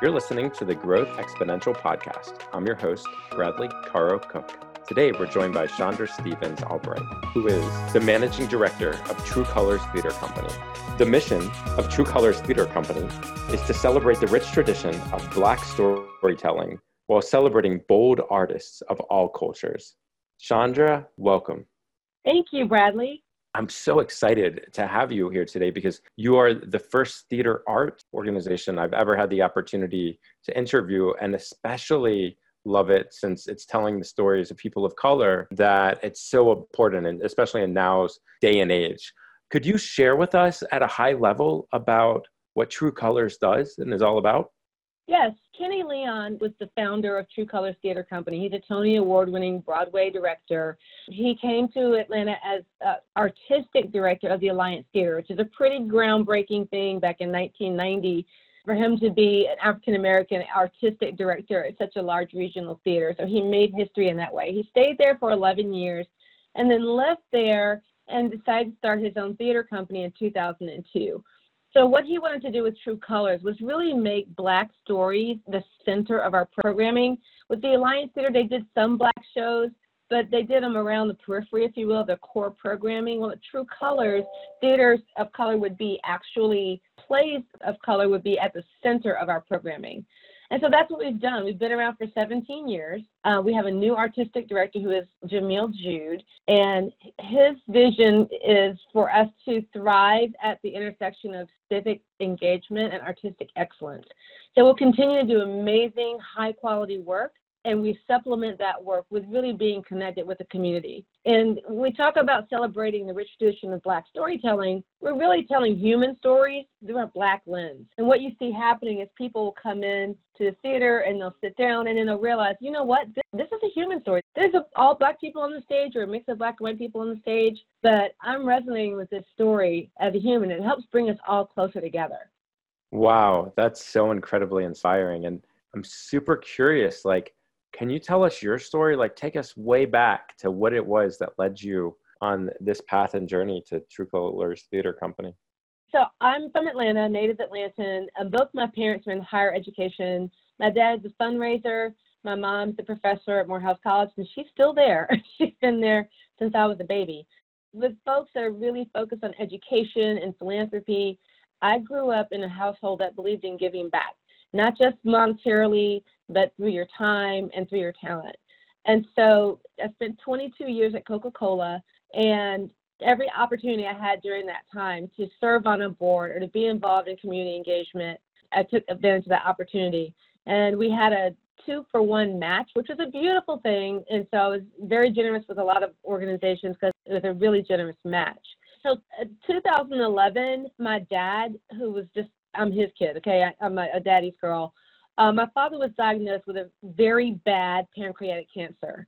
You're listening to the Growth Exponential Podcast. I'm your host, Bradley Caro Cook. Today, we're joined by Chandra Stephens Albright, who is the managing director of True Colors Theater Company. The mission of True Colors Theater Company is to celebrate the rich tradition of Black storytelling while celebrating bold artists of all cultures. Chandra, welcome. Thank you, Bradley. I'm so excited to have you here today because you are the first theater art organization I've ever had the opportunity to interview, and especially love it since it's telling the stories of people of color that it's so important, and especially in now's day and age. Could you share with us at a high level about what True Colors does and is all about? Yes, Kenny Leon was the founder of True Colors Theater Company. He's a Tony Award winning Broadway director. He came to Atlanta as uh, artistic director of the Alliance Theater, which is a pretty groundbreaking thing back in 1990 for him to be an African American artistic director at such a large regional theater. So he made history in that way. He stayed there for 11 years and then left there and decided to start his own theater company in 2002. So what he wanted to do with True Colors was really make Black stories the center of our programming. With the Alliance Theater, they did some Black shows, but they did them around the periphery, if you will, the core programming. Well, at True Colors, theaters of color would be actually plays of color would be at the center of our programming. And so that's what we've done. We've been around for 17 years. Uh, we have a new artistic director who is Jamil Jude, and his vision is for us to thrive at the intersection of civic engagement and artistic excellence. So we'll continue to do amazing, high quality work and we supplement that work with really being connected with the community. And we talk about celebrating the rich tradition of Black storytelling, we're really telling human stories through a Black lens. And what you see happening is people will come in to the theater and they'll sit down and then they'll realize, you know what, this, is a human story. There's all Black people on the stage or a mix of Black and white people on the stage, but I'm resonating with this story as a human. It helps bring us all closer together. Wow, that's so incredibly inspiring. And I'm super curious, like, can you tell us your story? Like, take us way back to what it was that led you on this path and journey to True Colors Theater Company. So I'm from Atlanta, native Atlantan. And both my parents are in higher education. My dad's a fundraiser. My mom's a professor at Morehouse College, and she's still there. she's been there since I was a baby. With folks that are really focused on education and philanthropy, I grew up in a household that believed in giving back not just monetarily, but through your time and through your talent. And so I spent 22 years at Coca Cola, and every opportunity I had during that time to serve on a board or to be involved in community engagement, I took advantage of that opportunity. And we had a two for one match, which was a beautiful thing. And so I was very generous with a lot of organizations because it was a really generous match. So, uh, 2011, my dad, who was just I'm his kid, okay? I, am a, a, daddy's girl. Uh, my father was diagnosed with a very bad pancreatic cancer.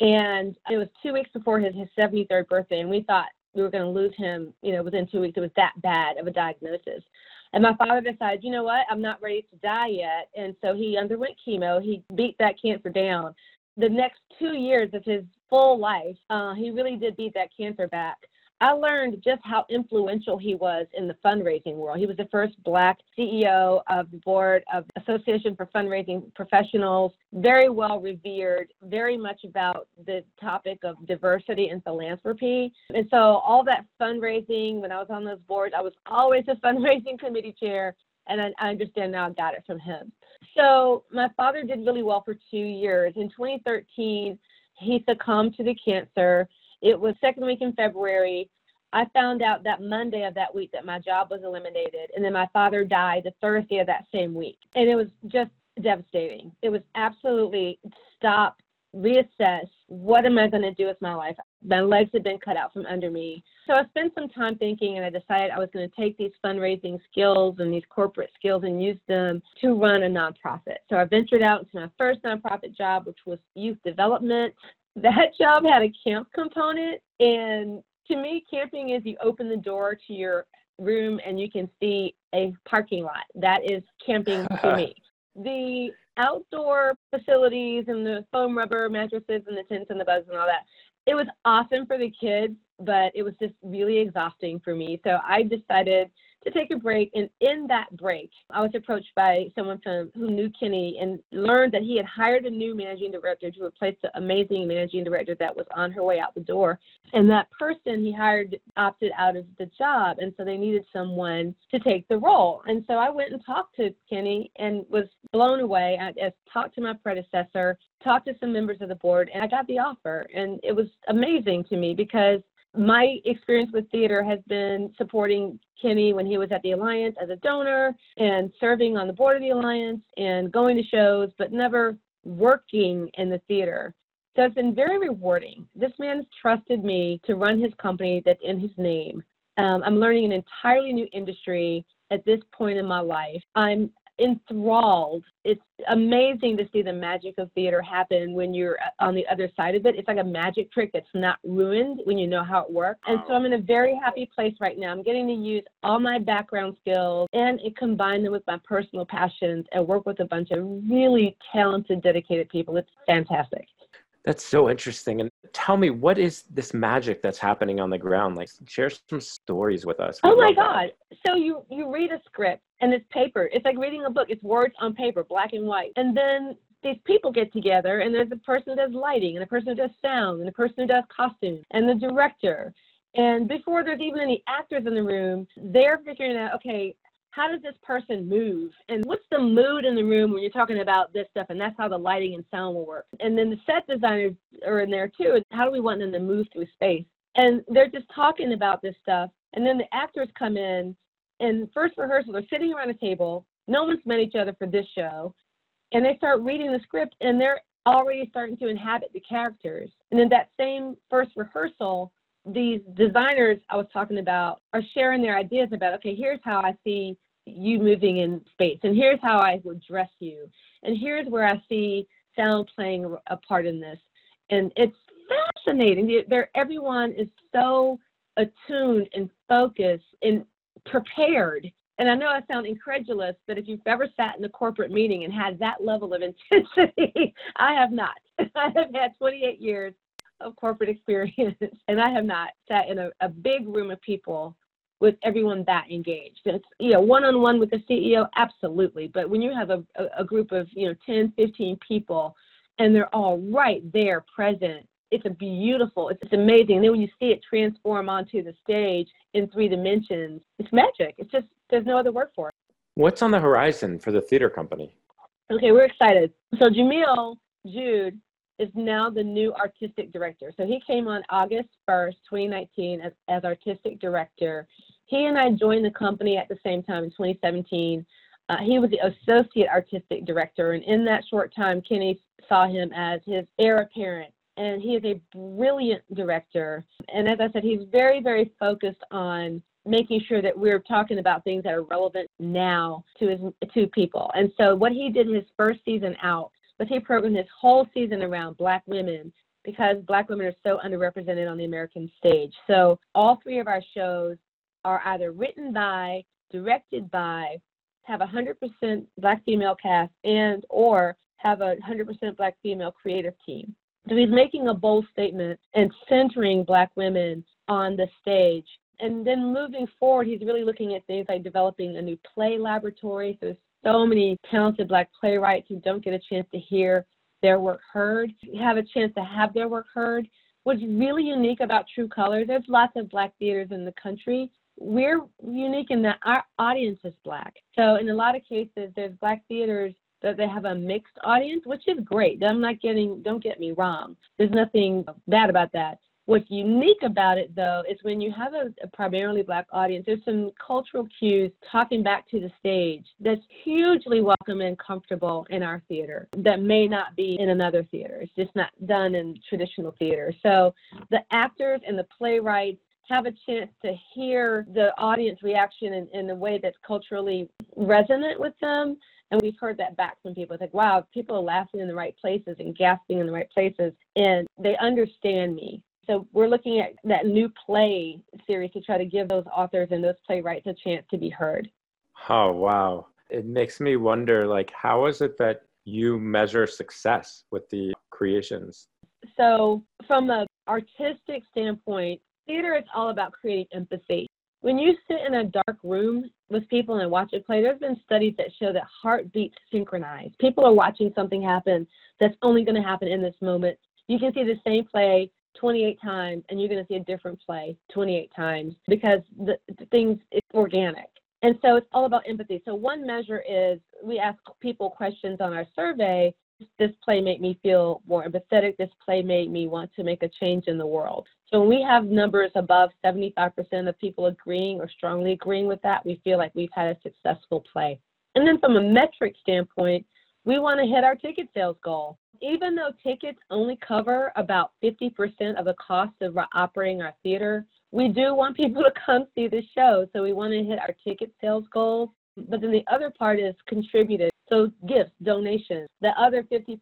And it was two weeks before his, his 73rd birthday, and we thought we were going to lose him, you know, within two weeks. It was that bad of a diagnosis. And my father decided, you know what, I'm not ready to die yet. And so he underwent chemo. He beat that cancer down. The next two years of his full life, uh, he really did beat that cancer back. I learned just how influential he was in the fundraising world. He was the first Black CEO of the board of Association for Fundraising Professionals, very well revered, very much about the topic of diversity and philanthropy. And so, all that fundraising, when I was on those boards, I was always a fundraising committee chair. And I, I understand now I got it from him. So, my father did really well for two years. In 2013, he succumbed to the cancer it was second week in February. I found out that Monday of that week that my job was eliminated, and then my father died the Thursday of that same week. And it was just devastating. It was absolutely stop, reassess. What am I going to do with my life? My legs had been cut out from under me. So I spent some time thinking, and I decided I was going to take these fundraising skills and these corporate skills and use them to run a nonprofit. So I ventured out into my first nonprofit job, which was youth development that job had a camp component and to me camping is you open the door to your room and you can see a parking lot. That is camping to me. The outdoor facilities and the foam rubber mattresses and the tents and the bugs and all that it was awesome for the kids but it was just really exhausting for me. So i decided to take a break. And in that break, I was approached by someone from who knew Kenny and learned that he had hired a new managing director to replace the amazing managing director that was on her way out the door. And that person he hired opted out of the job. And so they needed someone to take the role. And so I went and talked to Kenny and was blown away. I, I talked to my predecessor, talked to some members of the board, and I got the offer. And it was amazing to me because my experience with theater has been supporting Kenny when he was at the Alliance as a donor and serving on the board of the Alliance and going to shows, but never working in the theater. So it's been very rewarding. This man has trusted me to run his company that's in his name. Um, I'm learning an entirely new industry at this point in my life. I'm enthralled. It's amazing to see the magic of theater happen when you're uh, on the other side of it. It's like a magic trick that's not ruined when you know how it works. And so I'm in a very happy place right now. I'm getting to use all my background skills and combine them with my personal passions and work with a bunch of really talented, dedicated people. It's fantastic. That's so interesting. And tell me, what is this magic that's happening on the ground? Like, share some stories with us. We oh my God! That. So you you read a script and it's paper. It's like reading a book. It's words on paper, black and white. And then these people get together, and there's a person who does lighting, and a person who does sound, and a person who does costumes, and the director. And before there's even any actors in the room, they're figuring out, okay, how does this person move? And what's the mood in the room when you're talking about this stuff and that's how the lighting and sound will work? And then the set designers are in there too how do we want them to move through space? And they're just talking about this stuff and then the actors come in and first rehearsal they're sitting around a table no one's met each other for this show and they start reading the script and they're already starting to inhabit the characters. And in that same first rehearsal these designers I was talking about are sharing their ideas about, okay, here's how I see you moving in space, and here's how I would dress you, and here's where I see sound playing a part in this. And it's fascinating. They're, everyone is so attuned and focused and prepared. And I know I sound incredulous, but if you've ever sat in a corporate meeting and had that level of intensity, I have not. I have had 28 years of corporate experience, and I have not sat in a, a big room of people with everyone that engaged. It's, you know, one-on-one with the CEO, absolutely. But when you have a, a group of, you know, 10, 15 people, and they're all right there present, it's a beautiful, it's, it's amazing. And then when you see it transform onto the stage in three dimensions, it's magic. It's just, there's no other word for it. What's on the horizon for the theater company? Okay, we're excited. So Jamil Jude is now the new artistic director. So he came on August 1st, 2019, as, as artistic director. He and I joined the company at the same time in 2017. Uh, he was the associate artistic director, and in that short time, Kenny saw him as his heir apparent. And he is a brilliant director. And as I said, he's very, very focused on making sure that we're talking about things that are relevant now to his to people. And so what he did his first season out but he programmed this whole season around Black women because Black women are so underrepresented on the American stage. So all three of our shows are either written by, directed by, have a 100% Black female cast, and or have a 100% Black female creative team. So he's making a bold statement and centering Black women on the stage. And then moving forward, he's really looking at things like developing a new play laboratory. So so many talented Black playwrights who don't get a chance to hear their work heard, have a chance to have their work heard. What's really unique about True Colors, there's lots of Black theaters in the country. We're unique in that our audience is Black. So in a lot of cases, there's Black theaters that they have a mixed audience, which is great. I'm not getting, don't get me wrong. There's nothing bad about that. What's unique about it, though, is when you have a, a, primarily Black audience, there's some cultural cues talking back to the stage that's hugely welcome and comfortable in our theater that may not be in another theater. It's just not done in traditional theater. So the actors and the playwrights have a chance to hear the audience reaction in, in a way that's culturally resonant with them. And we've heard that back from people. It's like, wow, people are laughing in the right places and gasping in the right places, and they understand me. So we're looking at that new play series to try to give those authors and those playwrights a chance to be heard. Oh wow. It makes me wonder like how is it that you measure success with the creations? So from an artistic standpoint, theater is all about creating empathy. When you sit in a dark room with people and watch a play, there's been studies that show that heartbeats synchronize. People are watching something happen that's only going to happen in this moment. You can see the same play 28 times and you're going to see a different play 28 times because the, the things it's organic. And so it's all about empathy. So one measure is we ask people questions on our survey. This play made me feel more empathetic. This play made me want to make a change in the world. So when we have numbers above 75% of people agreeing or strongly agreeing with that, we feel like we've had a successful play. And then from a metric standpoint, we want to hit our ticket sales goal. Even though tickets only cover about 50% of the cost of operating our theater, we do want people to come see the show. So we want to hit our ticket sales goals. But then the other part is contributed. So gifts, donations. The other 50%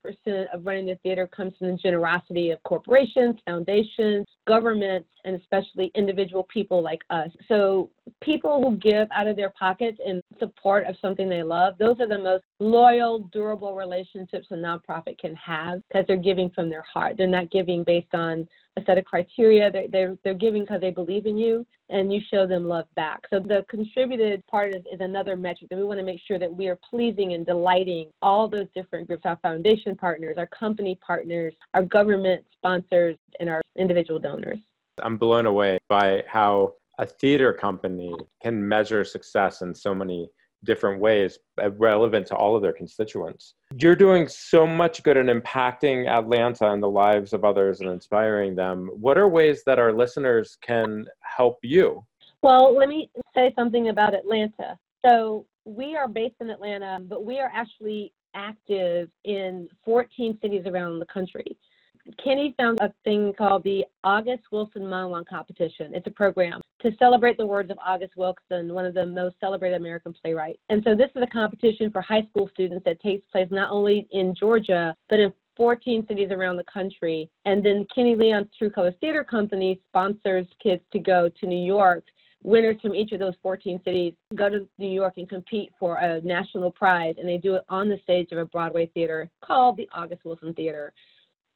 of running the theater comes from the generosity of corporations, foundations, governments, and especially individual people like us. So people who give out of their pockets in support of something they love, those are the most loyal, durable relationships a nonprofit can have because they're giving from their heart. They're not giving based on a set of criteria. They're, they're, they're giving because they believe in you and you show them love back. So the contributed part is, is another metric that we want to make sure that we are pleasing and delighting all those different groups, our foundation partners, our company partners, our government sponsors, and our individual donors. I'm blown away by how a theater company can measure success in so many different ways uh, relevant to all of their constituents. You're doing so much good in impacting Atlanta and the lives of others and inspiring them. What are ways that our listeners can help you? Well, let me say something about Atlanta. So, we are based in Atlanta, but we are actually active in 14 cities around the country. Kenny found a thing called the August Wilson Monologue Competition. It's a program to celebrate the words of August Wilson, one of the most celebrated American playwrights. And so this is a competition for high school students that takes place not only in Georgia, but in 14 cities around the country. And then Kenny Leon's True Colors Theater Company sponsors kids to go to New York. Winners from each of those 14 cities go to New York and compete for a national prize, and they do it on the stage of a Broadway theater called the August Wilson Theater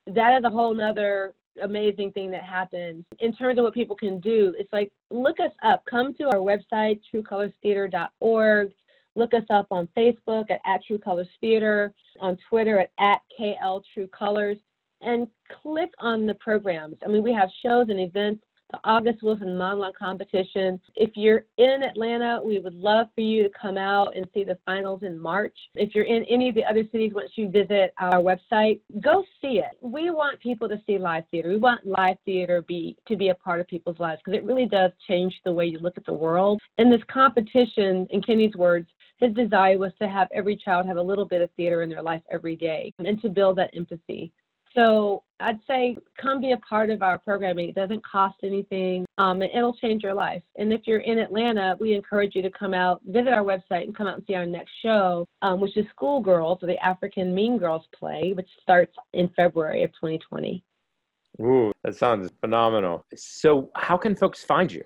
that is a whole nother amazing thing that happens in terms of what people can do. It's like look us up. Come to our website, truecolorstheater.org. Look us up on Facebook at, at True Colors Theater, on Twitter at, at KL True Colors, and click on the programs. I mean, we have shows and events August Wilson Monologue Competition. If you're in Atlanta, we would love for you to come out and see the finals in March. If you're in any of the other cities, once you visit our website, go see it. We want people to see live theater. We want live theater be to be a part of people's lives because it really does change the way you look at the world. And this competition, in Kenny's words, his desire was to have every child have a little bit of theater in their life every day and to build that empathy. So I'd say come be a part of our programming. It doesn't cost anything, um, and it'll change your life. And if you're in Atlanta, we encourage you to come out, visit our website, and come out and see our next show, um, which is Schoolgirls, or the African Mean Girls play, which starts in February of 2020. Ooh, that sounds phenomenal. So, how can folks find you?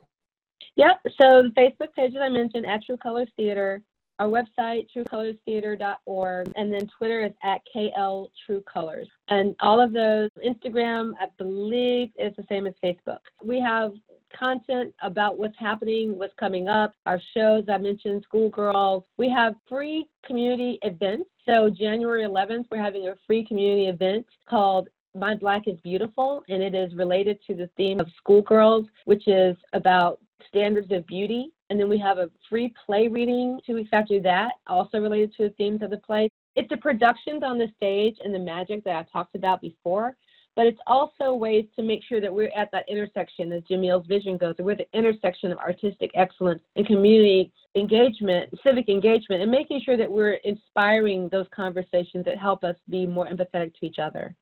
Yep. So the Facebook page that I mentioned, at True Colors Theater, our website, truecolorstheater.org, and then Twitter is at KL True Colors. And all of those, Instagram, I believe, is the same as Facebook. We have content about what's happening, what's coming up, our shows I mentioned, Schoolgirls. We have free community events. So January 11th, we're having a free community event called My Black is Beautiful, and it is related to the theme of Schoolgirls, which is about standards of beauty and then we have a free play reading two weeks after that, also related to the themes of the play. It's the productions on the stage and the magic that I talked about before, but it's also ways to make sure that we're at that intersection, as Jamil's vision goes, we're the intersection of artistic excellence and community engagement, civic engagement, and making sure that we're inspiring those conversations that help us be more empathetic to each other.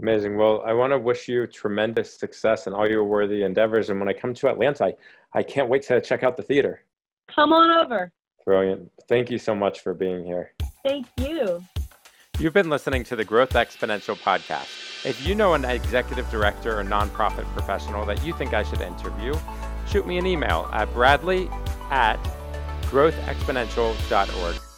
Amazing. Well, I want to wish you tremendous success in all your worthy endeavors. And when I come to Atlanta, I, I can't wait to check out the theater. Come on over. Brilliant. Thank you so much for being here. Thank you. You've been listening to the Growth Exponential podcast. If you know an executive director or nonprofit professional that you think I should interview, shoot me an email at bradley at growthexponential.org.